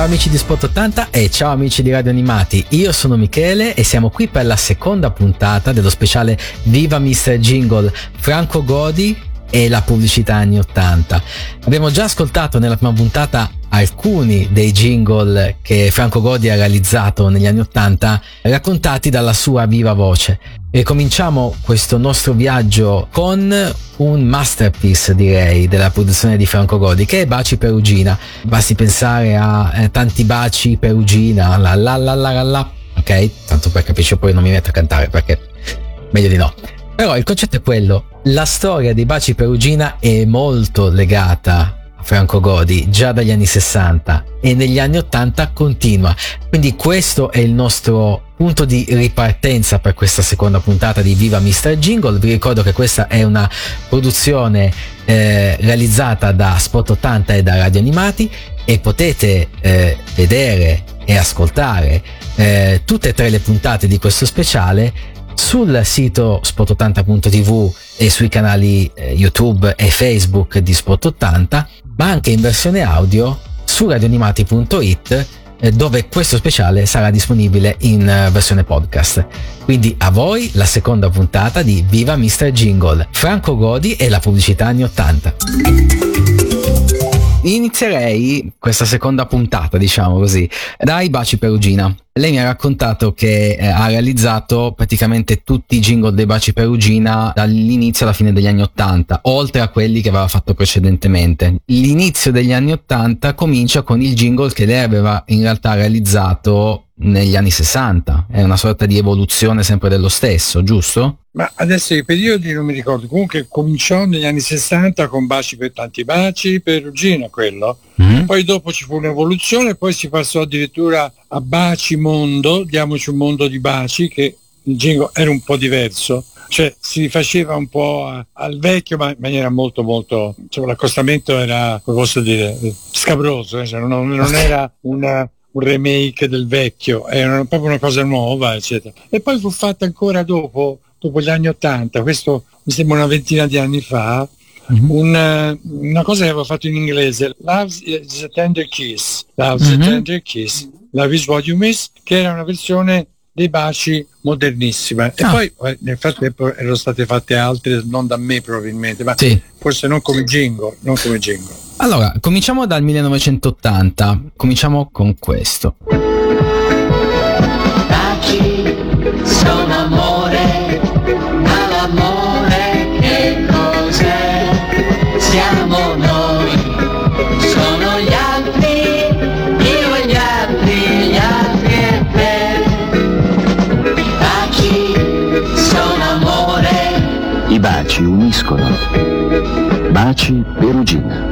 Ciao amici di Spot 80 e ciao amici di Radio Animati, io sono Michele e siamo qui per la seconda puntata dello speciale Viva Mr. Jingle Franco Godi e la pubblicità anni 80. Abbiamo già ascoltato nella prima puntata alcuni dei jingle che Franco Godi ha realizzato negli anni 80 raccontati dalla sua viva voce. E cominciamo questo nostro viaggio con un masterpiece direi della produzione di Franco Godi che è Baci Perugina. Basti pensare a eh, tanti baci Perugina, la la la la la la, ok? Tanto per capirci poi non mi metto a cantare perché meglio di no. Però il concetto è quello, la storia dei baci Perugina è molto legata a Franco Godi già dagli anni 60 e negli anni 80 continua. Quindi questo è il nostro punto di ripartenza per questa seconda puntata di Viva Mr. Jingle. Vi ricordo che questa è una produzione eh, realizzata da Spot 80 e da Radio Animati e potete eh, vedere e ascoltare eh, tutte e tre le puntate di questo speciale sul sito spot80.tv e sui canali eh, YouTube e Facebook di Spot80, ma anche in versione audio su radioanimati.it eh, dove questo speciale sarà disponibile in uh, versione podcast. Quindi a voi la seconda puntata di Viva Mr. Jingle, Franco Godi e la pubblicità anni 80. Inizierei questa seconda puntata, diciamo così, dai baci Perugina. Lei mi ha raccontato che eh, ha realizzato praticamente tutti i jingle dei baci Perugina dall'inizio alla fine degli anni Ottanta, oltre a quelli che aveva fatto precedentemente. L'inizio degli anni Ottanta comincia con il jingle che lei aveva in realtà realizzato negli anni 60. È una sorta di evoluzione sempre dello stesso, giusto? Ma adesso i periodi non mi ricordo, comunque cominciò negli anni 60 con Baci per tanti baci, Perugina quello, mm-hmm. poi dopo ci fu un'evoluzione, poi si passò addirittura a Baci Mondo, diamoci un mondo di baci, che il jingle era un po' diverso, cioè si faceva un po' a, al vecchio ma in maniera molto molto, cioè, l'accostamento era, come posso dire, scabroso, eh? cioè, non, non era una un remake del vecchio, era proprio una cosa nuova, eccetera. E poi fu fatta ancora dopo, dopo gli anni Ottanta, questo mi sembra una ventina di anni fa, mm-hmm. una, una, cosa che avevo fatto in inglese, Love is a Tender Kiss, Love mm-hmm. a Tender Kiss, Love is What You Miss, che era una versione dei baci modernissima. E ah. poi eh, nel frattempo erano state fatte altre, non da me probabilmente, ma sì. forse non come jingle, non come jingle. Allora, cominciamo dal 1980, cominciamo con questo. Baci sono amore, ma l'amore che cos'è? Siamo baci uniscono. Baci Perugina.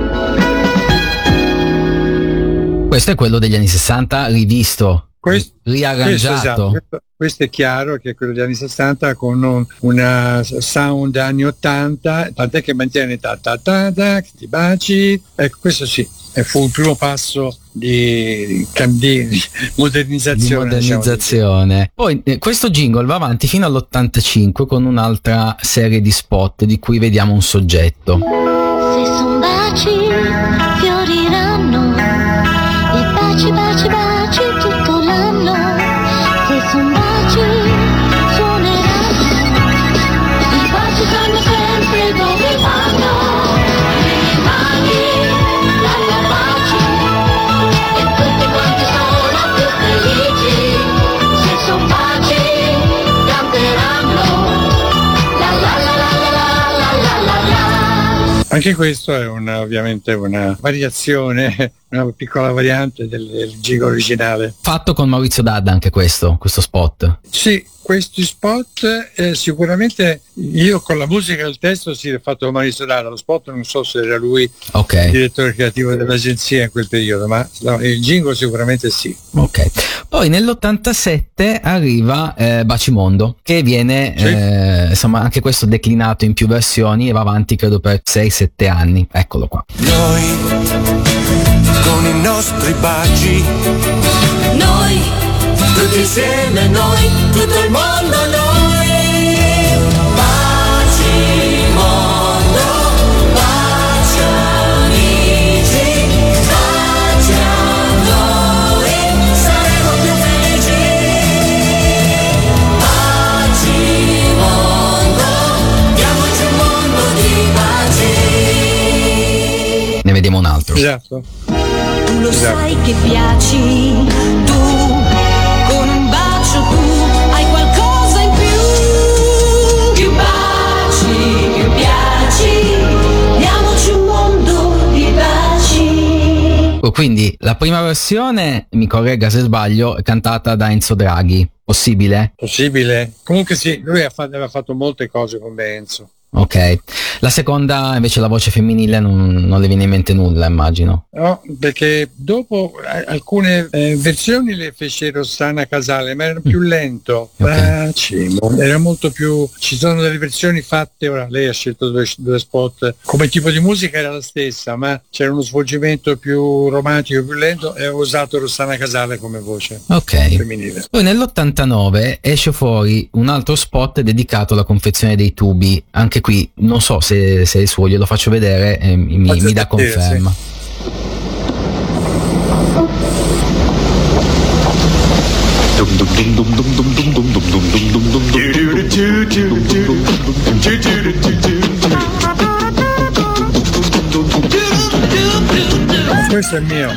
Questo è quello degli anni 60 rivisto, questo, riarrangiato. Questo, esatto. questo, questo, è chiaro che è quello degli anni 60 con un, una sound anni 80, tant'è che mantiene ta ta ta ta, ti baci, ecco questo sì, fu il primo passo di, di, modernizzazione. Di modernizzazione. Diciamo. Poi eh, questo jingle va avanti fino all'85 con un'altra serie di spot di cui vediamo un soggetto. Se son baci baci, baci, baci Anche questo è una, ovviamente una variazione, una piccola variante del, del gigo originale. Fatto con Maurizio Dadda anche questo, questo spot. Sì, questi spot eh, sicuramente io con la musica e il testo sì l'ho fatto Maurizio Dada, lo spot non so se era lui okay. il direttore creativo dell'agenzia in quel periodo, ma no, il jingle sicuramente sì. Ok. Poi nell'87 arriva eh, Bacimondo che viene sì. eh, insomma anche questo declinato in più versioni e va avanti credo per 6-7 anni. Eccolo qua. Noi con i nostri baci noi tutti insieme noi, tutto il mondo noi. Vediamo un altro. Esatto. Tu lo esatto. sai che piaci, tu Ecco, quindi la prima versione, mi corregga se sbaglio, è cantata da Enzo Draghi. Possibile? Possibile. Comunque sì, lui ha fatto, aveva fatto molte cose con Enzo. Ok, la seconda invece la voce femminile non, non, le viene in mente nulla, immagino. No, perché dopo eh, alcune eh, versioni le fece Rossana Casale, ma era più mm. lento. Okay. Ah, era molto più. Ci sono delle versioni fatte, ora lei ha scelto due, due, spot, come tipo di musica era la stessa, ma c'era uno svolgimento più romantico, più lento e ho usato Rossana Casale come voce okay. femminile. Poi nell'89 esce fuori un altro spot dedicato alla confezione dei tubi, anche anche qui non so se, se è il suo, glielo faccio vedere e mi, mi dà conferma. Sì. Questo è il mio.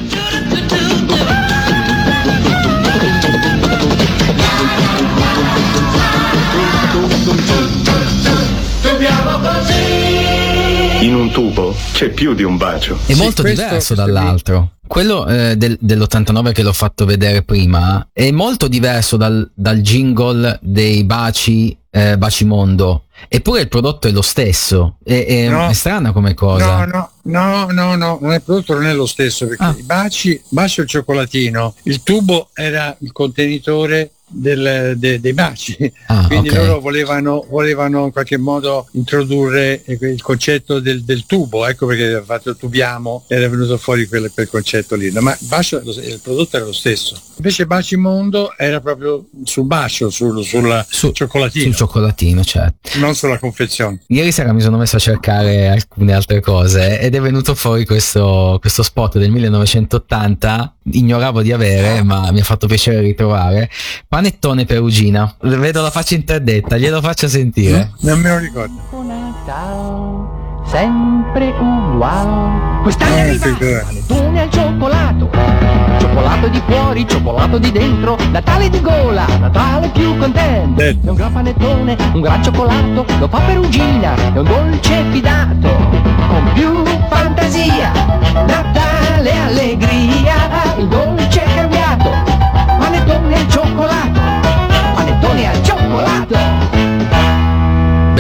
In un tubo c'è più di un bacio. È sì, molto diverso dall'altro. Quello eh, del, dell'89 che l'ho fatto vedere prima è molto diverso dal, dal jingle dei baci, eh, Bacimondo. Eppure il prodotto è lo stesso. È, è, no, è strana come cosa. No, no, no, no, no, il prodotto non è lo stesso perché ah. i baci, bacio il cioccolatino, il tubo era il contenitore del, de, dei baci. Ah, Quindi okay. loro volevano, volevano, in qualche modo introdurre il concetto del, del tubo, ecco perché fatto tubiamo ed è venuto fuori quel, quel concetto lì. No, ma bacio, il prodotto era lo stesso. Invece Baci Mondo era proprio sul bacio, sul, sul Su, cioccolatino. Sul cioccolatino, certo. Non sulla confezione. Ieri sera mi sono messo a cercare alcune altre cose ed è venuto fuori questo, questo spot del 1980, ignoravo di avere, ma mi ha fatto piacere ritrovare. Panettone Perugina. Vedo la faccia interdetta, glielo faccio sentire. Non me lo ricordo. Sempre uguale. Quest'anno è arrivato panettone al cioccolato. Cioccolato di fuori, cioccolato di dentro. Natale di gola, Natale più contento. È un gran panettone, un gran cioccolato. Lo fa Perugina, è un dolce fidato. Con più fantasia, Natale allegria. Il dolce è cambiato. Panettone al cioccolato panettone al cioccolato.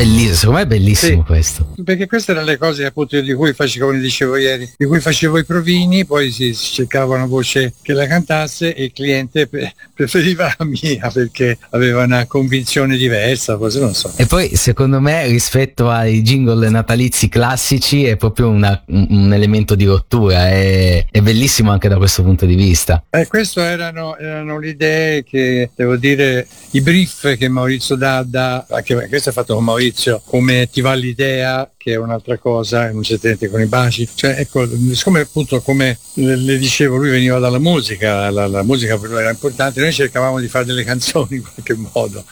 Bellissimo, secondo me è bellissimo sì, questo. Perché queste erano le cose appunto di cui facevo, come dicevo ieri, di cui facevo i provini, poi si cercava una voce che la cantasse e il cliente preferiva la mia perché aveva una convinzione diversa, cose non so. E poi secondo me rispetto ai jingle natalizi classici è proprio una, un elemento di rottura, è, è, bellissimo anche da questo punto di vista. Eh, queste erano, erano le idee che, devo dire, i brief che Maurizio Dadda, anche questo è fatto con Maurizio, servizio, come ti va l'idea, che è un'altra cosa, non c'è niente con i baci. Cioè, ecco, siccome appunto, come le, dicevo, lui veniva dalla musica, la, la, musica per lui era importante, noi cercavamo di fare delle canzoni in qualche modo,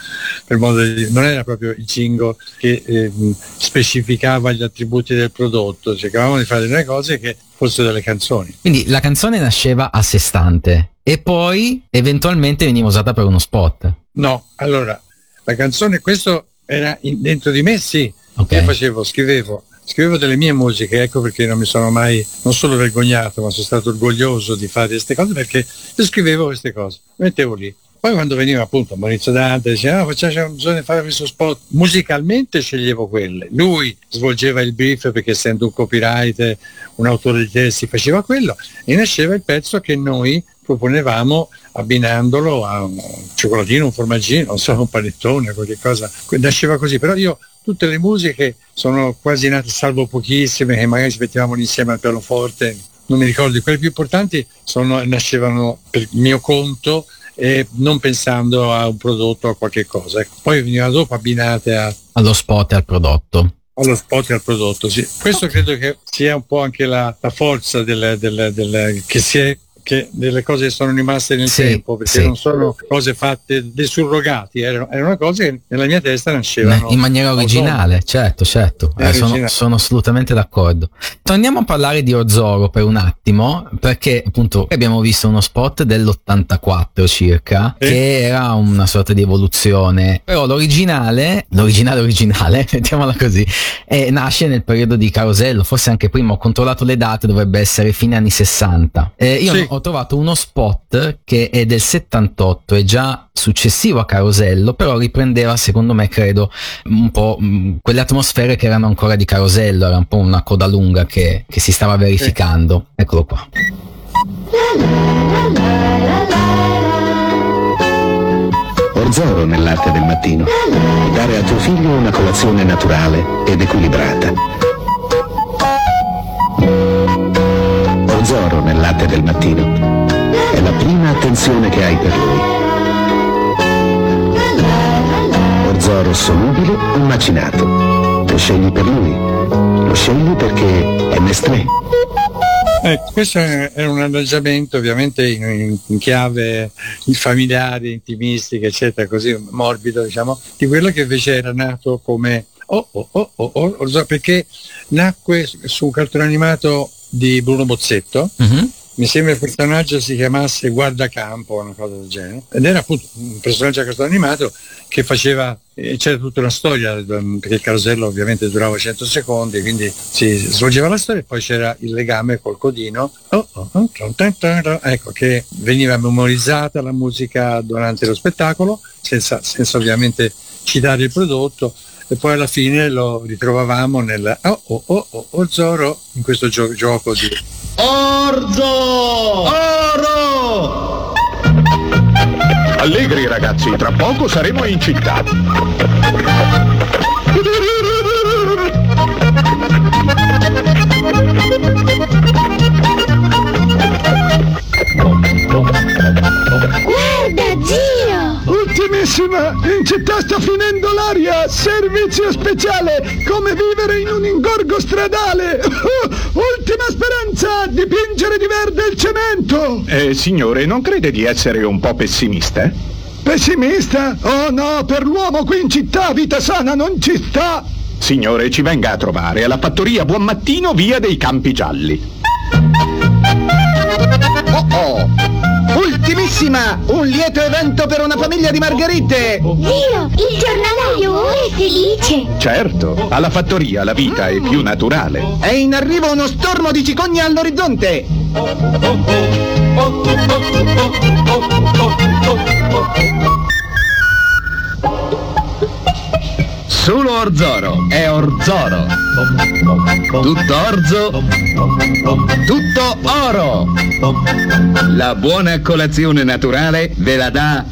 per modo di, non era proprio il jingle che eh, specificava gli attributi del prodotto, cercavamo di fare delle cose che fossero delle canzoni. Quindi la canzone nasceva a sé stante e poi eventualmente veniva usata per uno spot. No, allora, la canzone, questo era in, dentro di me sì, okay. io facevo, scrivevo, scrivevo delle mie musiche, ecco perché non mi sono mai, non solo vergognato, ma sono stato orgoglioso di fare queste cose perché io scrivevo queste cose, mettevo lì. Poi quando veniva appunto Maurizio Dante diceva ah, facciamo, bisogna fare questo spot, musicalmente sceglievo quelle, lui svolgeva il brief perché essendo un copyright, un autore di testi faceva quello e nasceva il pezzo che noi proponevamo abbinandolo a un cioccolatino, un formaggino, non so, un panettone, qualche cosa, nasceva così, però io tutte le musiche sono quasi nate, salvo pochissime che magari ci mettevamo insieme al pianoforte, non mi ricordo, quelle più importanti sono, nascevano per mio conto e non pensando a un prodotto o a qualche cosa. Ecco. Poi veniva dopo abbinate a, allo spot e al prodotto. Allo spot e al prodotto, sì. Questo credo che sia un po' anche la, la forza del, del, del, che si è che delle cose che sono rimaste nel sì, tempo, perché sì. non sono cose fatte dei surrogati, erano, erano, cose che nella mia testa nascevano. In maniera originale, autonomo. certo, certo, eh, sono, sono, assolutamente d'accordo. Torniamo a parlare di Orzoro per un attimo, perché appunto abbiamo visto uno spot dell'84 circa, sì. che era una sorta di evoluzione, però l'originale, l'originale originale, mettiamola così, eh, nasce nel periodo di Carosello, forse anche prima ho controllato le date, dovrebbe essere fine anni 60. Eh, io sì. ho trovato uno spot che è del 78, è già successivo a Carosello, però riprendeva, secondo me, credo, un po' mm, quelle atmosfere che erano ancora di Carosello, era un po' una coda lunga che, che si stava verificando. Sì. Eccolo qua. Orzoro nell'arte del mattino. Dare a tuo figlio una colazione naturale ed equilibrata latte del mattino. È la prima attenzione che hai per lui. Orzoro solubile o macinato. Lo scegli per lui. Lo scegli perché è Nestlé. Eh, questo è un arrangiamento ovviamente in, in chiave familiare, intimistica, eccetera, così morbido, diciamo, di quello che invece era nato come oh, oh, oh, oh, oh, oh perché nacque su un cartone animato di Bruno Bozzetto. Uh-huh. Mi sembra il personaggio si chiamasse Guardacampo o una cosa del genere. Ed era appunto un personaggio a cartone animato che faceva, eh, c'era tutta una storia, perché il carosello ovviamente durava 100 secondi, quindi si svolgeva la storia e poi c'era il legame col codino, oh, oh, oh, ecco, che veniva memorizzata la musica durante lo spettacolo, senza, senza ovviamente citare il prodotto, e poi alla fine lo ritrovavamo nel oh oh oh oh, oh Zoro in questo gio- gioco di Orzo! Oro! Allegri ragazzi, tra poco saremo in città. Ultimissima! In città sta finendo l'aria! Servizio speciale! Come vivere in un ingorgo stradale! Ultima speranza! Dipingere di verde il cemento! Eh, signore, non crede di essere un po' pessimista? Pessimista? Oh no, per l'uomo qui in città vita sana non ci sta! Signore, ci venga a trovare alla fattoria Buon Mattino, via dei Campi Gialli. Oh oh! Ultimissima! Un lieto evento per una famiglia di margherite! Zio, il giornalaio è felice! Certo, alla fattoria la vita è più naturale. È in arrivo uno stormo di cicogne all'orizzonte! Solo Orzoro è Orzoro. Tutto orzo, tutto oro. La buona colazione naturale ve la dà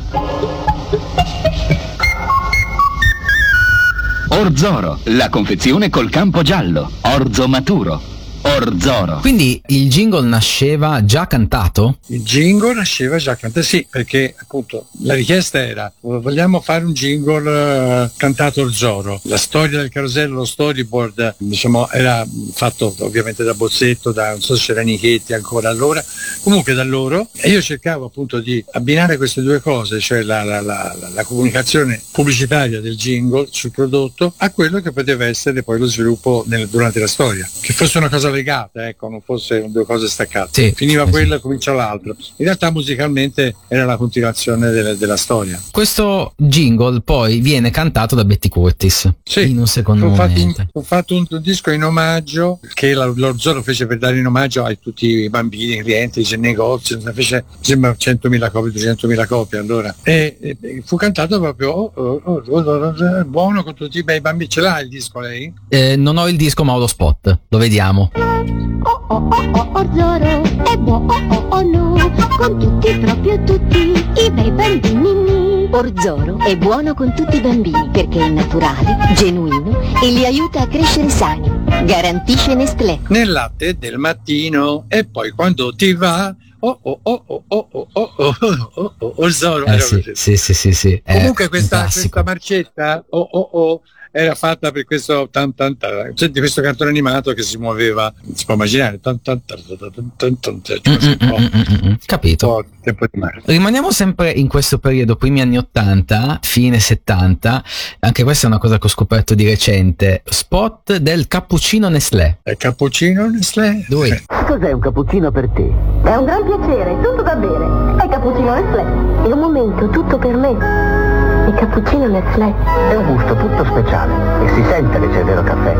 Orzoro, la confezione col campo giallo. Orzo maturo. Orzoro. Quindi il jingle nasceva già cantato? Il jingle nasceva già cantato, sì, perché appunto la richiesta era vogliamo fare un jingle uh, cantato Orzoro. La storia del carosello, lo storyboard, diciamo, era fatto ovviamente da Bozzetto, da non so se c'era Nichetti ancora allora, comunque da loro, e io cercavo appunto di abbinare queste due cose, cioè la, la, la, la comunicazione pubblicitaria del jingle sul prodotto, a quello che poteva essere poi lo sviluppo nel, durante la storia, che fosse una cosa vera legata, ecco, non fosse due cose staccate. Sì. Finiva Eh, quello e comincia l'altro. In realtà musicalmente era la continuazione delle- della storia. Questo jingle poi viene cantato da Betty Curtis Sì, in un secondo Ho fatto, ho fatto un, un disco in omaggio che la, lo Zorro fece per dare in omaggio a tutti i bambini, i clienti, i negozi, ne fece sembra 100.000 copie, 200.000 copie allora. E, e- e fu cantato proprio oh, oh, oh, oh, oh, oh, buono con tutti i bei bambini. Ce l'ha il disco lei? Eh, non ho il disco ma ho lo spot, lo vediamo. Oh oh oh Orzoro è buono oh oh oh no Con tutti proprio tutti i bei bambini Orzoro è buono con tutti i bambini perché è naturale, genuino e li aiuta a crescere sani Garantisce Nestlé Nel latte del mattino e poi quando ti va oh oh oh oh oh oh oh oh oh oh oh oh Zorro Eh sì, sì, sì, sì, sì. Comunque un questa, questa marcetta oh oh oh era fatta per questo tan tan tan. Senti questo cartone animato che si muoveva, si può immaginare tan tan tan tan tan cioè, Mm, Mm, Capito. Rimaniamo sempre in questo periodo, primi anni 80, fine 70, anche questa è una cosa che ho scoperto di recente, spot del cappuccino Nestlé. È cappuccino Nestlé? Lui. Cos'è un cappuccino per te? È un gran piacere, tutto da bere. È cappuccino Nestlé. È un momento tutto per me Il cappuccino Nestlé È un gusto tutto speciale e si sente che c'è il vero caffè.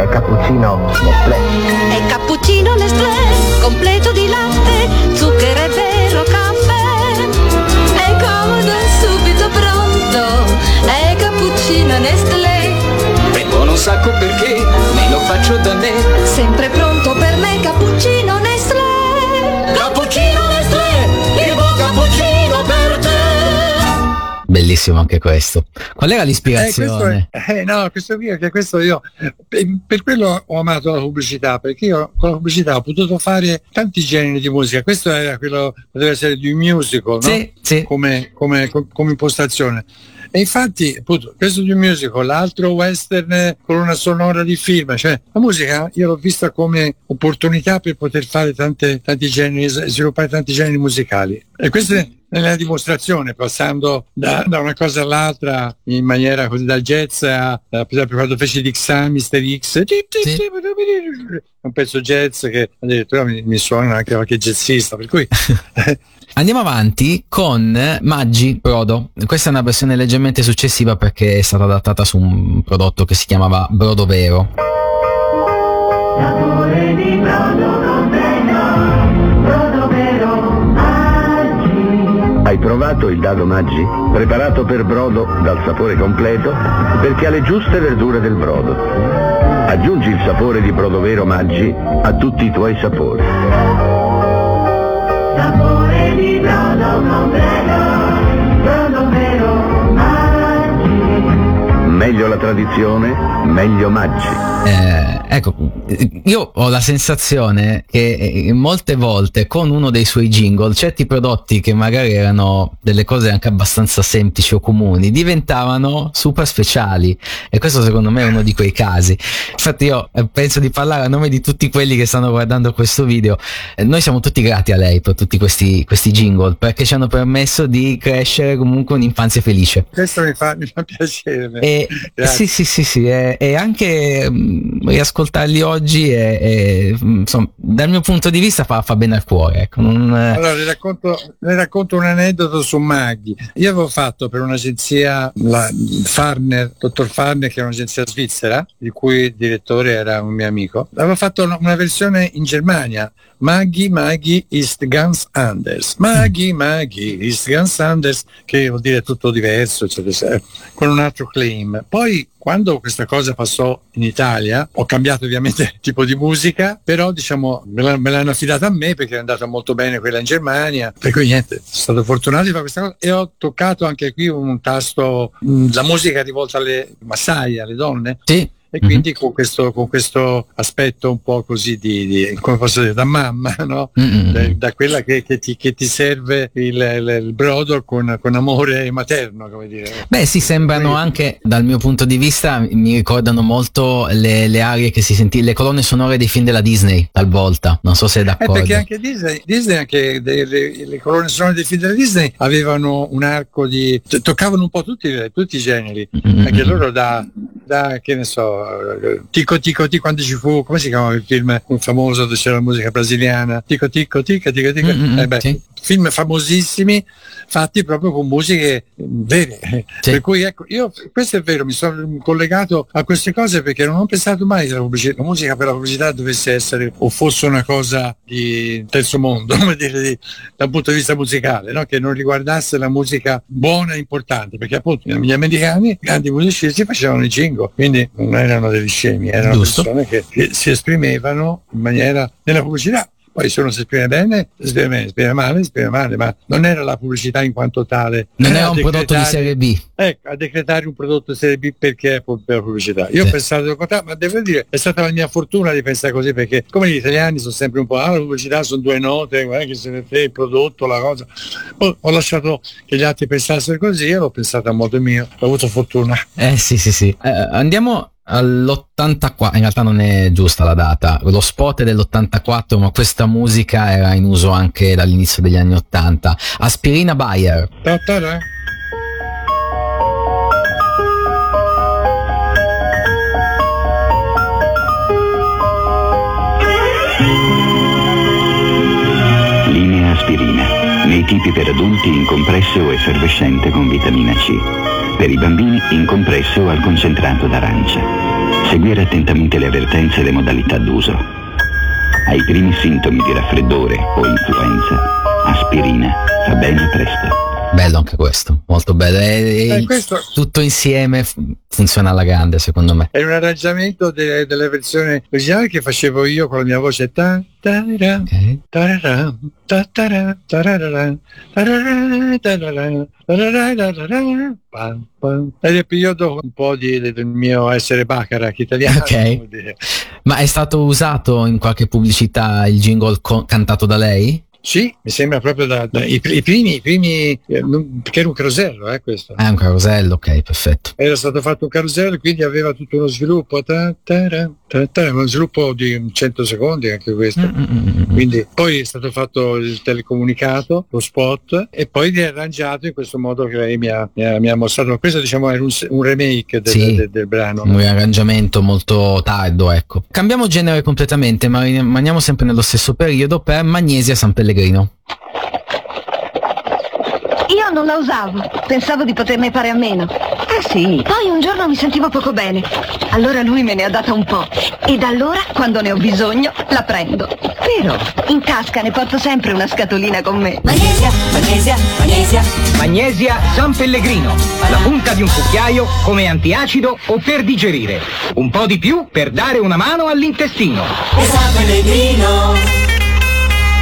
È cappuccino Nestlé. È cappuccino Nestlé, completo di latte, zucchero e vero caffè. È comodo e subito pronto, è cappuccino Nestlé. È buono un sacco perché me lo faccio da me. Sempre pronto per me, cappuccino Nestlé. Bellissimo anche questo. Qual era Eh, questo l'ispirazione? eh, no, questo qui, che questo io per, per quello ho amato la pubblicità, perché io con la pubblicità ho potuto fare tanti generi di musica. Questo era quello, poteva essere di un musical, no? Sì, sì. Come, come- com- come impostazione. E infatti, appunto, questo di un musical, l'altro western con una sonora di film, cioè la musica io l'ho vista come opportunità per poter fare tante, tanti generi, sviluppare tanti generi musicali. E questa è nella dimostrazione, passando da, da una cosa all'altra in maniera così dal jazz a, per esempio quando fece di Xam, Mister X, un pezzo jazz che addirittura mi, mi suona anche qualche jazzista, per cui Andiamo avanti con Maggi Brodo. Questa è una versione leggermente successiva perché è stata adattata su un prodotto che si chiamava Brodo Vero. Hai provato il dado Maggi? Preparato per brodo dal sapore completo perché ha le giuste verdure del brodo. Aggiungi il sapore di brodo vero Maggi a tutti i tuoi sapori. Tradizione, meglio Maggi. Eh, ecco, io ho la sensazione che eh, molte volte con uno dei suoi jingle certi prodotti che magari erano delle cose anche abbastanza semplici o comuni diventavano super speciali e questo secondo me è uno di quei casi. Infatti io eh, penso di parlare a nome di tutti quelli che stanno guardando questo video. Eh, Noi siamo tutti grati a lei per tutti questi, questi jingle perché ci hanno permesso di crescere comunque un'infanzia felice. questo mi fa, mi fa piacere. E, sì, sì, sì, sì, e, e anche mm, riascoltarli oggi è, è, mm, insomma, dal mio punto di vista fa, fa bene al cuore. Ecco, non, eh, Allora, le racconto, le racconto un aneddoto su Maghi. Io avevo fatto per un'agenzia, la Farner, dottor Farner, che è un'agenzia svizzera, di cui il direttore era un mio amico. Avevo fatto una versione in Germania. Maghi, Maghi ist ganz anders. Maghi, Maghi ist ganz anders, che vuol dire tutto diverso, eccetera, eccetera, con un altro claim. Poi, quando questa cosa passò in Italia, ho cambiato ovviamente tipo di musica, però diciamo me, la- me l'hanno affidata a me perché è andata molto bene quella in Germania, per cui niente, sono stato fortunato di fare questa cosa e ho toccato anche qui un tasto, mh, la musica rivolta alle Masai, alle donne. Sì. E quindi con, questo, con questo aspetto un po' così di, di- come posso dire, da mamma, no? Mm-mm. Da, da quella che, che ti, che ti serve il, il- il brodo con, con amore materno, come dire. Beh sì, sembrano anche, dal mio punto di vista, mi ricordano molto le, le arie che si sentivano, le colonne sonore dei film della Disney, talvolta, non so se è Eh, d'accordo. perché anche Disney, Disney anche de- le, le colonne sonore dei film della Disney avevano un arco di. to- toccavano un po' tutti, tutti i generi. Mm-hmm. Anche loro da, da, che ne so, Tico Tico Tico, quando ci fu, come si chiama il film un famoso dove c'era la musica brasiliana? Tico Tico Tico Tico Tico, mm-hmm, eh beh, sì. Film famosissimi fatti proprio con musiche vere. Sì. Per cui ecco, io questo è vero, mi sono collegato a queste cose perché non ho pensato mai che la, la musica per la pubblicità dovesse essere o fosse una cosa di terzo mondo, come dire, di, dal punto di vista musicale, no? che non riguardasse la musica buona e importante, perché appunto gli americani, grandi musicisti, facevano i jingle, quindi non erano degli scemi, erano Giusto. persone che, che si esprimevano in maniera nella pubblicità poi se uno si esprime bene, si esprime bene, si esprime male, si esprime male, ma non era la pubblicità in quanto tale. Non era un prodotto di serie B. Ecco, a decretare un prodotto di serie B perché è per la pubblicità. Io sì. ho pensato contrario, ma devo dire, è stata la mia fortuna di pensare così, perché come gli italiani sono sempre un po', ah, la pubblicità sono due note, guarda che se ne fa il prodotto, la cosa. Poi ho lasciato che gli altri pensassero così e l'ho pensata a modo mio, ho avuto fortuna. Eh sì, sì, sì. Eh, andiamo all'84, in realtà non è giusta la data, lo spot è dell'84, ma questa musica era in uso anche dall'inizio degli anni 80. Aspirina Bayer. Ta-ta-da. Nei tipi per adulti in compresso o effervescente con vitamina C per i bambini in compresso al concentrato d'arancia. Seguire attentamente le avvertenze e le modalità d'uso. Ai primi sintomi di raffreddore o influenza, aspirina fa bene presto. Bello anche questo, molto bello. E, eh, questo... Tutto insieme funziona alla grande, secondo me. È un arrangiamento de- della versione originale che facevo io con la mia voce. Ta- ed è il periodo un po' di, del mio essere baccarat italiano. Okay. Ma è stato usato in qualche pubblicità il jingle con- cantato da lei? Sì, mi sembra proprio da, da i, i, primi, i primi eh, non, perché era un carosello, eh, questo. Ah, un carosello, ok, perfetto. Era stato fatto un carosello, quindi aveva tutto uno sviluppo, ta, ta, ta, ta, uno sviluppo di 100 secondi anche questo. Mm-hmm. Quindi poi è stato fatto il telecomunicato, lo spot, e poi riarrangiato in questo modo che lei mi ha, mi ha, mi ha mostrato. Questo diciamo era un, un remake del, sì, del, del, brano. Un arrangiamento molto tardo, ecco. Cambiamo genere completamente, ma rimaniamo sempre nello stesso periodo per Magnesia San Pellegrino. Pellegrino. Io non la usavo, pensavo di poterne fare a meno. Ah sì? Poi un giorno mi sentivo poco bene. Allora lui me ne ha data un po'. E da allora, quando ne ho bisogno, la prendo. Vero? In tasca ne porto sempre una scatolina con me. Magnesia, magnesia, magnesia. Magnesia San Pellegrino. La punta di un cucchiaio come antiacido o per digerire. Un po' di più per dare una mano all'intestino. San Pellegrino.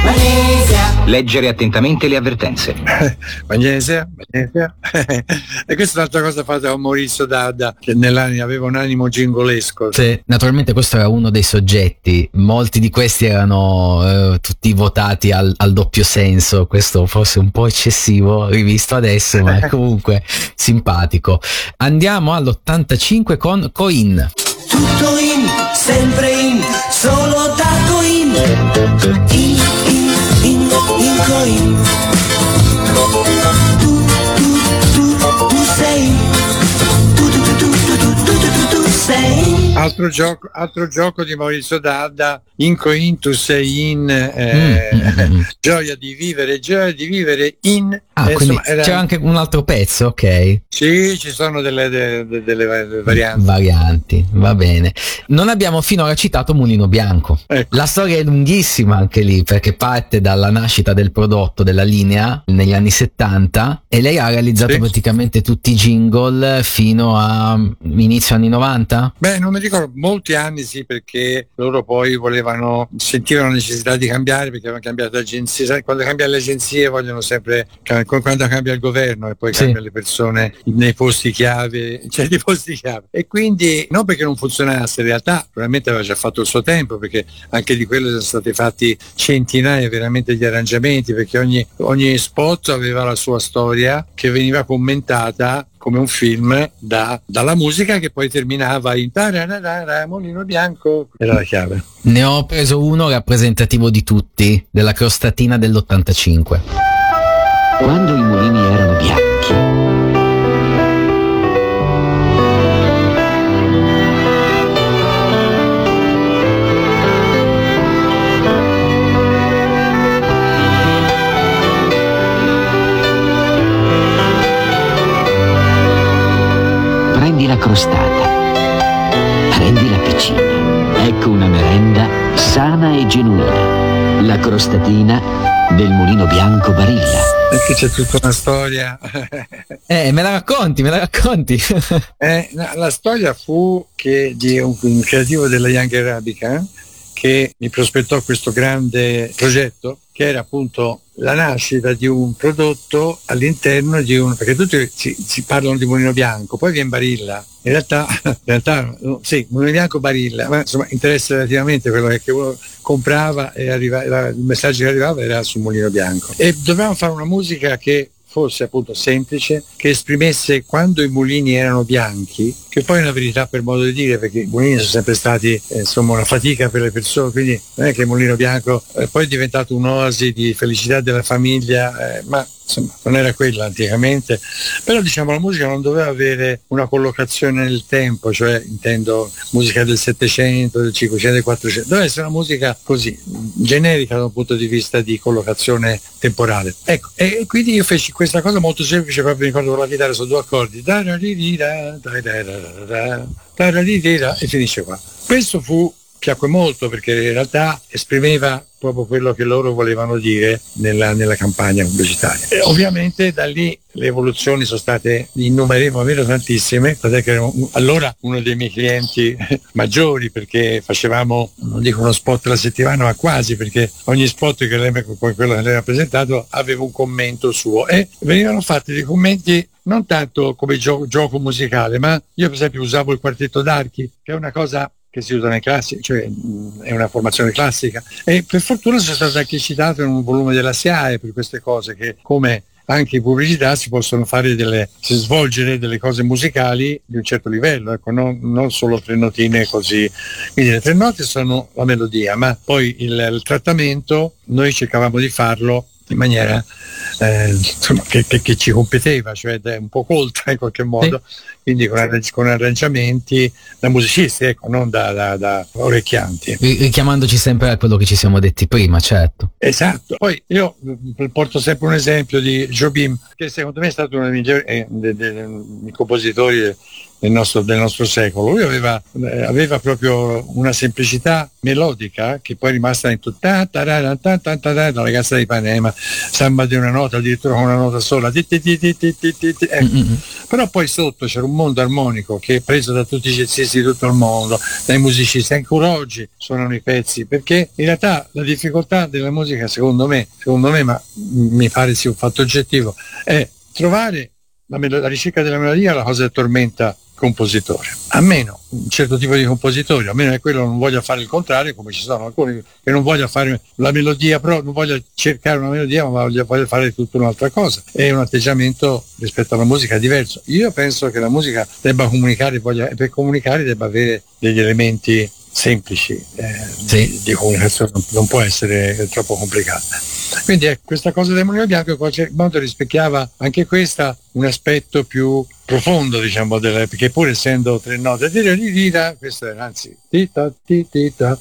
Magnesia. Leggere attentamente le avvertenze. magnesia, magnesia. e questa è un'altra cosa fatta con Maurizio Dadda, che nell'anima aveva un animo gingolesco. Sì, naturalmente questo era uno dei soggetti. Molti di questi erano eh, tutti votati al, al, doppio senso. Questo forse un po' eccessivo rivisto adesso, ma comunque simpatico. Andiamo all'85 con Coin. Tutto in, sempre in, solo da Coin. In, coin. Tu, tu, tu, tu sei. Tu, tu, tu, tu, tu, tu, tu, tu, tu sei. Altro gioco, altro gioco di Maurizio Dadda, in coin tu sei in eh, mm, gioia di vivere, gioia di vivere in Ah, eh, insomma, era... c'è anche un altro pezzo, ok. Sì, ci sono delle, delle, delle, varianti. Varianti, va bene. Non abbiamo finora citato Mulino Bianco. Ecco. La storia è lunghissima anche lì, perché parte dalla nascita del prodotto, della linea, negli anni 70, e lei ha realizzato sì. praticamente tutti i jingle fino a inizio anni 90? Beh, non mi ricordo, molti anni sì, perché loro poi volevano, sentivano la necessità di cambiare, perché avevano cambiato agenzia. Quando cambiano le agenzie vogliono sempre quando cambia il governo e poi sì. cambiano le persone nei posti chiave, cioè nei posti chiave. E quindi non perché non funzionasse, in realtà probabilmente aveva già fatto il suo tempo, perché anche di quello sono stati fatti centinaia veramente di arrangiamenti, perché ogni, ogni spot aveva la sua storia che veniva commentata come un film da, dalla musica che poi terminava in tararara, Molino Bianco era la chiave ne ho preso uno rappresentativo di tutti della crostatina dell'85 quando i mulini erano bianchi. Mela crostata. Prendila piccina. Ecco una merenda sana e genuina. La crostatina del mulino bianco Barilla. Perché c'è tutta una storia. eh, me la racconti, me la racconti. eh, no, la storia fu che di un, un creativo della Young Arabica che mi prospettò questo grande progetto che era appunto la nascita di un prodotto all'interno di un perché tutti si, si parlano di mulino bianco poi viene Barilla. In realtà, in realtà sì, mulino bianco Barilla ma insomma interessa relativamente quello che uno comprava e arriva, il messaggio che arrivava era sul mulino bianco. E dovevamo fare una musica che fosse appunto semplice, che esprimesse quando i mulini erano bianchi, che poi è una verità per modo di dire, perché i mulini sono sempre stati eh, insomma una fatica per le persone, quindi non è che il mulino bianco eh, poi è diventato un'oasi di felicità della famiglia, eh, ma insomma non era quella anticamente, però diciamo la musica non doveva avere una collocazione nel tempo, cioè intendo musica del 700, del 500, del 400, doveva essere una musica così generica da un punto di vista di collocazione temporale. Ecco, e quindi io feci questa cosa molto semplice, proprio mi ricordo con la chitarra su due accordi, e finisce qua. Questo fu piacque molto perché in realtà esprimeva proprio quello che loro volevano dire nella, nella campagna pubblicitaria. E ovviamente da lì le evoluzioni sono state innumerevoli, tantissime, tant'è che ero allora uno dei miei clienti maggiori perché facevamo, non dico uno spot alla settimana, ma quasi perché ogni spot che lei, quello che lei ha presentato aveva un commento suo e venivano fatti dei commenti non tanto come gio- gioco musicale, ma io per esempio usavo il quartetto d'archi, che è una cosa che si usa nei classici, cioè mh, è una formazione classica. E per fortuna sono stato anche citato in un volume della SIAE per queste cose che come anche in pubblicità si possono fare delle, si svolgere delle cose musicali di un certo livello, ecco, non, non, solo tre notine così. Quindi le tre note sono la melodia, ma poi il, il trattamento noi cercavamo di farlo in maniera eh, insomma, che, che, che, ci competeva, cioè un po' colta in qualche modo, sì. quindi con, arrangi, con, arrangiamenti da musicisti, ecco, non da, da, da, orecchianti. Richiamandoci sempre a quello che ci siamo detti prima, certo. Esatto. Poi io porto sempre un esempio di Jobim, che secondo me è stato uno dei migliori eh, dei, dei, dei compositori del nostro, del nostro, secolo. Lui aveva, eh, aveva, proprio una semplicità melodica che poi è rimasta in tutta la ragazza di Panema, samba di una nota, addirittura con una nota sola. Ecco. Però poi sotto c'era un mondo armonico che è preso da tutti i jazzisti di tutto il mondo, dai musicisti, ancora oggi suonano i pezzi, perché in realtà la difficoltà della musica, secondo me, secondo me, ma mi pare sia un fatto oggettivo, è trovare la, la ricerca della melodia, la cosa che tormenta compositore. A meno un certo tipo di compositori, a meno che quello non voglia fare il contrario, come ci sono alcuni che non vogliono fare la melodia, però non voglio cercare una melodia, ma voglio, voglio fare tutta un'altra cosa. È un atteggiamento rispetto alla musica diverso. Io penso che la musica debba comunicare, voglia, per comunicare debba avere degli elementi semplici eh, sì. di, di, comunicazione, non può essere troppo complicata. Quindi ecco, questa cosa del mulino bianco in qualche modo rispecchiava anche questa un aspetto più profondo, diciamo, delle, perché pur essendo tre note, questo era anzi, tita, tita,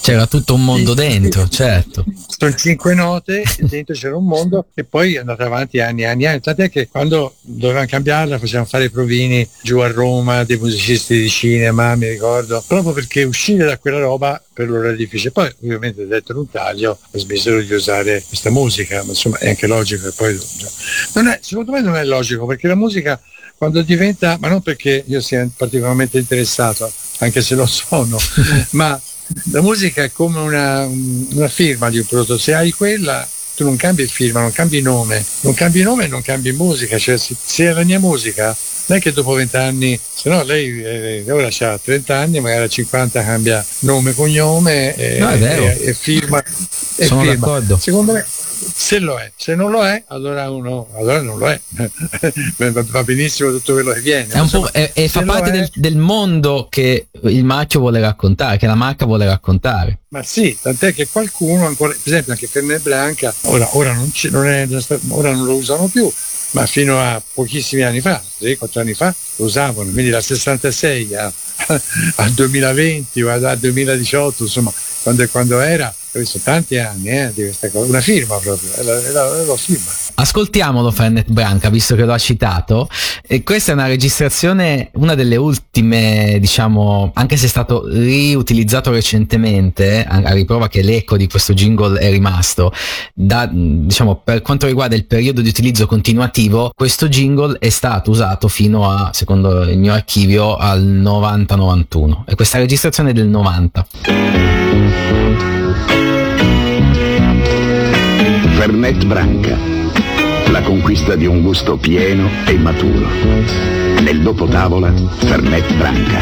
c'era tutto un mondo dentro, certo. Sono cinque note, dentro c'era un mondo e poi è andato avanti anni e anni e anni. Tant'è che quando dovevamo cambiarla facevamo fare i provini giù a Roma, dei musicisti di cinema, mi ricordo, proprio perché uscire da quella roba per loro era difficile. Poi ovviamente detto un taglio smisero di usare questa musica, ma insomma è anche logico poi... È, secondo me non è logico perché la musica quando diventa, ma non perché io sia particolarmente interessato, anche se lo sono, ma la musica è come una, una firma di un prodotto, se hai quella tu non cambi firma, non cambi nome, non cambi nome e non cambi musica, cioè se, se è la mia musica non è che dopo vent'anni, se no lei eh, ora ha 30 anni, magari a 50 cambia nome, cognome e, no, e, e firma. E Sono firma. d'accordo. Secondo me se lo è, se non lo è, allora uno allora non lo è. Va benissimo tutto quello che viene. È Insomma, è, è, fa parte del, del, mondo che il marchio vuole raccontare, che la marca vuole raccontare. Ma sì, tant'è che qualcuno ancora, per esempio anche Fernet Branca, ora, ora, non, non è, ora non lo usano più, ma fino a pochissimi anni fa, 3-4 anni fa, lo usavano, quindi dal 66 a, al 2020 o al 2018, insomma, quando, quando era, ho visto tanti anni eh, di questa cosa, una firma proprio, è la, la, la firma. Ascoltiamolo Fernet Branca, visto che lo ha citato. E questa è una registrazione, una delle ultime, diciamo, anche se è stato riutilizzato recentemente, a riprova che l'eco di questo jingle è rimasto. Da, diciamo, per quanto riguarda il periodo di utilizzo continuativo, questo jingle è stato usato fino a, secondo il mio archivio, al 90-91. E questa registrazione è del 90. Fernet Branca la conquista di un gusto pieno e maturo. Nel dopo tavola, Fernet Branca.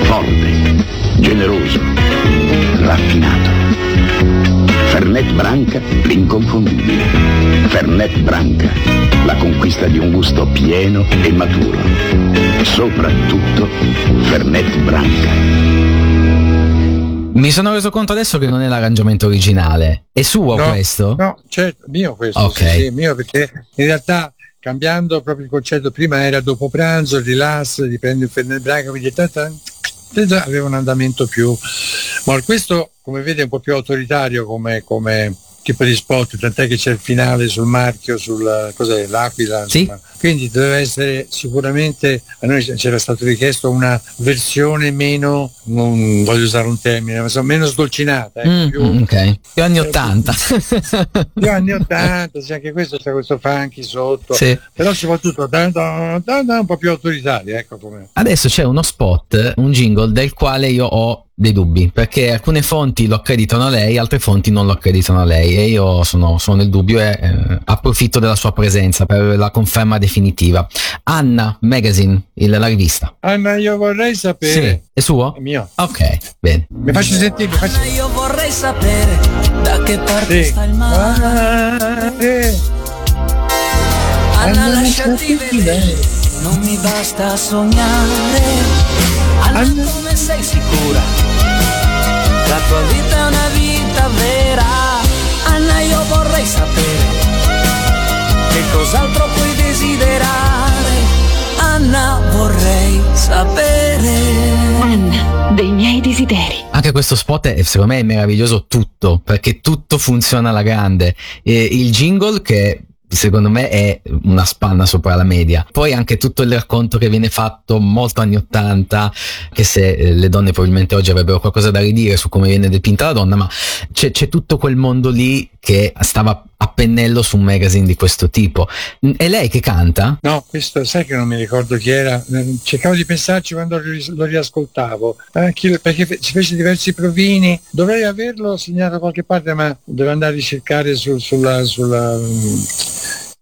Forte, generoso, raffinato. Fernet Branca, l'inconfondibile. Fernet Branca, la conquista di un gusto pieno e maturo. Soprattutto, Fernet Branca. Mi sono reso conto adesso che non è l'arrangiamento originale. È suo no, questo? No, certo, mio questo. Ok. Sì, sì, mio perché in realtà cambiando proprio il concetto, prima era dopo pranzo, il rilass, di prendere il Fernet Branca, quindi tata, tata, aveva un andamento più... Ma questo, come vede, è un po' più autoritario come, come tipo di spot, tant'è che c'è il finale sul marchio, sul cos'è, l'aquila, sì. quindi deve essere sicuramente, a noi c'era stato richiesto una versione meno, non voglio usare un termine, ma insomma, meno sdolcinata, ecco, mm, più, okay. più anni 80. più anni 80, c'è anche questo, c'è questo funky sotto, sì. però soprattutto da, da, da, un po' più autoritario, ecco come. Adesso c'è uno spot, un jingle del quale io ho dei dubbi perché alcune fonti lo accreditano a lei altre fonti non lo accreditano a lei e io sono, sono nel dubbio e eh, approfitto della sua presenza per la conferma definitiva. Anna Magazine il, la rivista. Anna io vorrei sapere sì. è suo? è mio. Ok bene. Mi faccio sentire mi faccio... Anna io vorrei sapere da che parte sì. sta il mare. Anna lasciati vedere. non mi basta sognare. Anna come sei sicura tua vita è una vita vera. Anna, io vorrei sapere che cos'altro puoi desiderare. Anna, vorrei sapere. Anna, dei miei desideri. Anche questo spot è, secondo me è meraviglioso tutto, perché tutto funziona alla grande. E il jingle che secondo me è una spanna sopra la media. Poi anche tutto il racconto che viene fatto molto anni 80, che se eh, le donne probabilmente oggi avrebbero qualcosa da ridire su come viene dipinta la donna, ma c'è, c'è tutto quel mondo lì che stava a pennello su un magazine di questo tipo. È lei che canta? No, questo sai che non mi ricordo chi era. Cercavo di pensarci quando lo riascoltavo. Eh, chi, perché ci fece diversi provini. Dovrei averlo segnato da qualche parte, ma devo andare a ricercare sul, sulla, sulla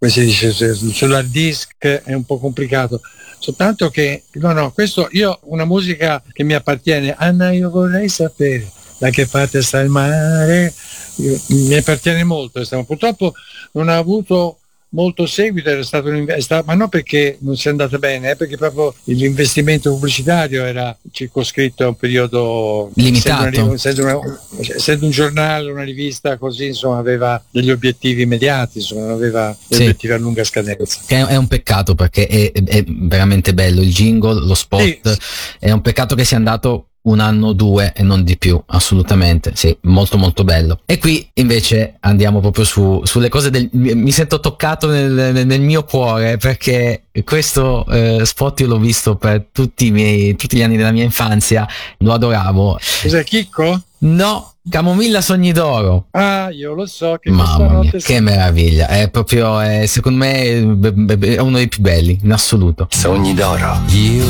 come si dice, sull'hard disk è un po' complicato. Soltanto che, no, no, questo io, una musica che mi appartiene, Anna, io vorrei sapere da che parte sta il mare, mi appartiene molto, purtroppo non ha avuto molto seguito, era stato un invest- ma non perché non sia andata bene, eh, perché proprio l'investimento pubblicitario era circoscritto a un periodo limitato. Essendo, una, essendo, un giornale, una rivista così, insomma, aveva degli obiettivi immediati, insomma, non aveva degli sì. obiettivi a lunga scadenza. Che è, un peccato perché è, è, veramente bello il jingle, lo spot, sì. è un peccato che sia andato un anno o due e non di più, assolutamente, sì, molto molto bello. E qui invece andiamo proprio su, sulle cose del... mi sento toccato nel, nel mio cuore perché questo eh, spot io l'ho visto per tutti, i miei, tutti gli anni della mia infanzia, lo adoravo. Cos'è Chicco? No, Camomilla Sogni d'Oro. Ah, io lo so che Mamma mia, che meraviglia. È proprio, è, secondo me, è uno dei più belli, in assoluto. Sogni d'Oro. Io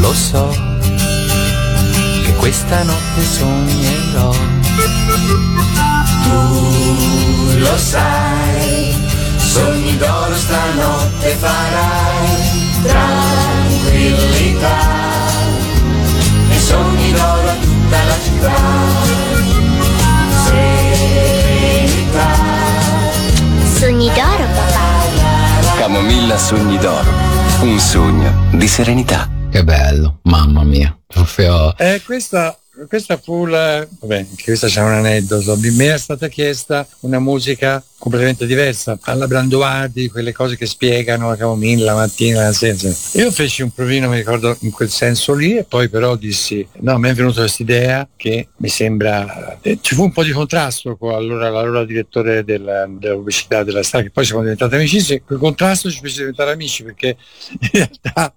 lo so questa notte sognerò. Tu lo sai, sogni d'oro stanotte farai, tranquillità, e sogni d'oro a tutta la città. Serenità. Sogni d'oro, papà. Camomilla Sogni d'oro, un sogno di serenità. Che bello, mamma mia. Proprio... Eh, questa, questa fu la... Vabbè, questa c'è un aneddoto. Mi era stata chiesta una musica completamente diversa. Alla Branduardi, quelle cose che spiegano la camomilla la mattina, la sera. Io feci un provino, mi ricordo, in quel senso lì e poi però dissi, no, mi è venuta questa idea che mi sembra... Eh, ci fu un po' di contrasto con allora, l'allora direttore della, della pubblicità della Star, che poi siamo diventati amici, quel contrasto ci fece diventare amici perché in realtà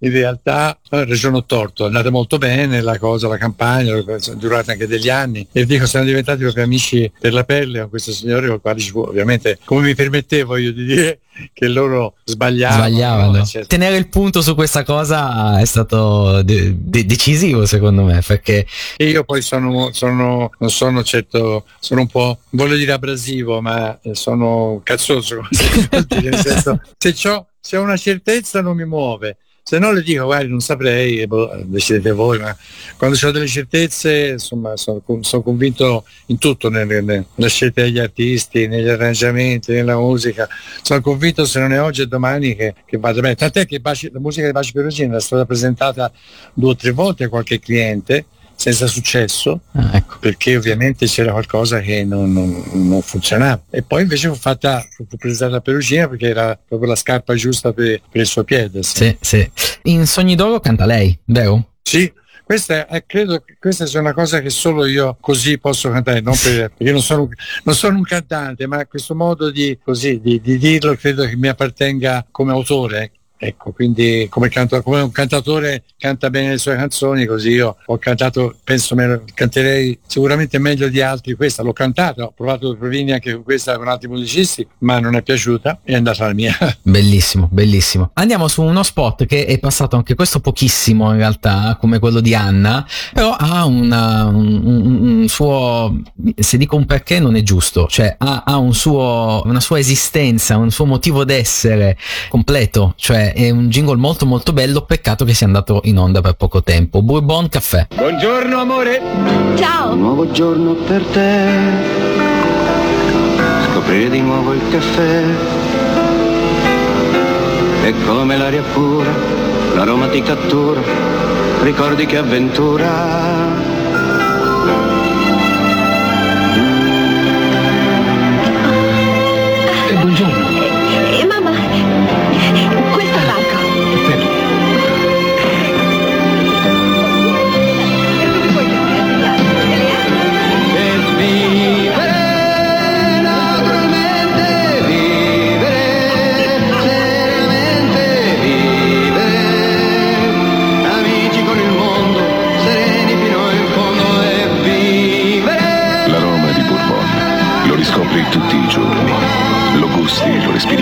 in realtà eh, regione torto, è andata molto bene la cosa, la campagna, è durata anche degli anni e dico siamo diventati proprio amici per la pelle con questo signore con il quale fu, ovviamente come mi permettevo io di dire che loro sbagliavano. sbagliavano. Tenere il punto su questa cosa è stato de- de- decisivo secondo me perché io poi sono, sono, non sono certo, sono un po', voglio dire abrasivo ma sono cazzoso, senso se ho una certezza non mi muove se no le dico guardi non saprei boh, decidete voi ma quando ho delle certezze insomma sono, sono convinto in tutto nelle, nelle, scelte degli artisti negli arrangiamenti nella musica. Sono convinto se non è oggi e domani che, che vada bene. Tant'è che Baci, la musica di Baci Perugini è stata presentata due o tre volte a qualche cliente senza successo ah, ecco. perché ovviamente c'era qualcosa che non, non, non, funzionava e poi invece fu fatta fu presentata a Perugina perché era proprio la scarpa giusta per, per il suo piede sì. Sì, sì. in Sogni d'Oro canta lei vero? sì questa è, credo che questa sia una cosa che solo io così posso cantare, non per, perché non sono, non sono, un cantante, ma questo modo di, così, di, di dirlo credo che mi appartenga come autore, Ecco, quindi come, canto, come, un cantatore canta bene le sue canzoni, così io ho cantato, penso me, canterei sicuramente meglio di altri questa, l'ho cantata, ho provato provini anche con questa con altri musicisti, ma non è piaciuta è andata la mia. Bellissimo, bellissimo. Andiamo su uno spot che è passato anche questo pochissimo in realtà, come quello di Anna, però ha una, un, un, suo, se dico un perché non è giusto, cioè ha, ha suo, una sua esistenza, un suo motivo d'essere completo, cioè è un jingle molto molto bello, peccato che sia andato in onda per poco tempo. Bourbon caffè. Buongiorno amore. Ciao. Un nuovo giorno per te. Scoprire di nuovo il caffè. È come l'aria pura, l'aroma ti cattura, ricordi che avventura.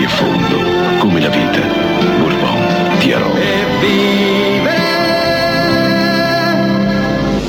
A fondo, come la vita. Bourbon ti aroma.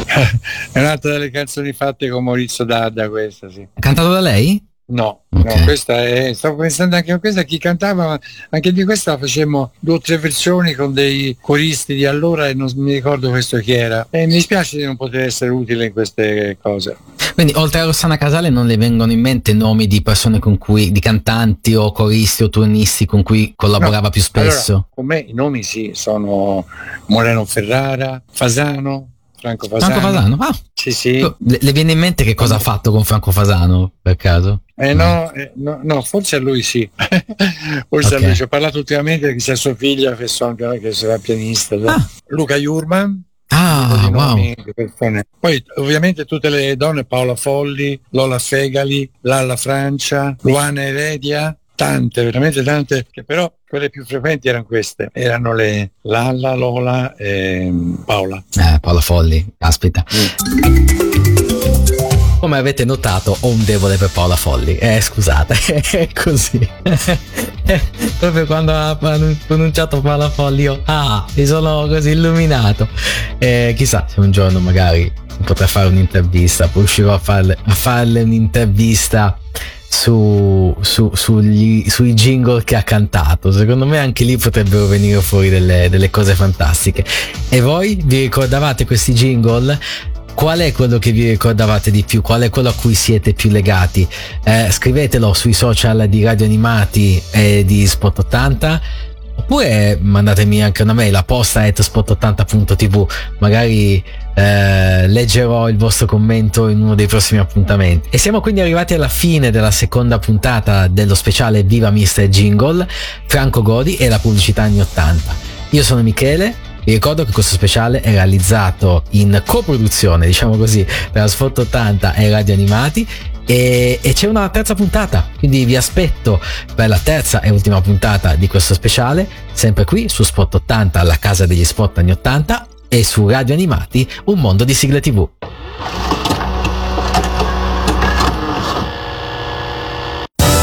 È un'altra delle canzoni fatte con Maurizio Dadda questa, sì. Cantato da lei? No, okay. no, questa è, stavo pensando anche a questa, chi cantava, ma anche di questa facemmo due o tre versioni con dei coristi di allora e non mi ricordo questo chi era. E mi dispiace di non poter essere utile in queste cose. Quindi oltre a Rossana Casale non le vengono in mente nomi di persone con cui, di cantanti o coristi o turnisti con cui collaborava no, più spesso? Allora, con me i nomi sì, sono Moreno Ferrara, Fasano, Franco Fasano. Franco Fasano? Ah. Sì, sì. Le, le, viene in mente che cosa ha fatto con Franco Fasano, per caso? Eh no, eh, no, no, forse a lui sì. forse okay. a lui. Ci ho parlato ultimamente che c'è suo figlio che, so, che sarà pianista. Ah. Luca Jurman. Ah, wow. Poi ovviamente tutte le donne, Paola Folli, Lola Fegali, Lalla Francia, Luana Eredia, tante, veramente tante, che però quelle più frequenti erano queste, erano le Lalla, Lola e Paola. Eh, Paola Folli, aspetta. Mm. Come avete notato ho un debole per Paola Folli, eh scusate, è così. Proprio quando ha pronunciato Paola Folli io, ah, mi sono così illuminato. Eh, chissà se un giorno magari potrà fare un'intervista, riuscirò a farle, a farle un'intervista su, su, sugli, sui jingle che ha cantato. Secondo me anche lì potrebbero venire fuori delle, delle cose fantastiche. E voi vi ricordavate questi jingle? Qual è quello che vi ricordavate di più? Qual è quello a cui siete più legati? Eh, scrivetelo sui social di Radio Animati e di Spot 80 oppure mandatemi anche una mail a posta at spot80.tv magari eh, leggerò il vostro commento in uno dei prossimi appuntamenti e siamo quindi arrivati alla fine della seconda puntata dello speciale Viva Mr. Jingle Franco Godi e la pubblicità anni 80 io sono Michele vi ricordo che questo speciale è realizzato in coproduzione, diciamo così, tra Spot 80 e Radio Animati e, e, c'è una terza puntata, quindi vi aspetto per la terza e ultima puntata di questo speciale, sempre qui su Spot 80, la casa degli spot anni 80 e su Radio Animati, un mondo di sigle tv.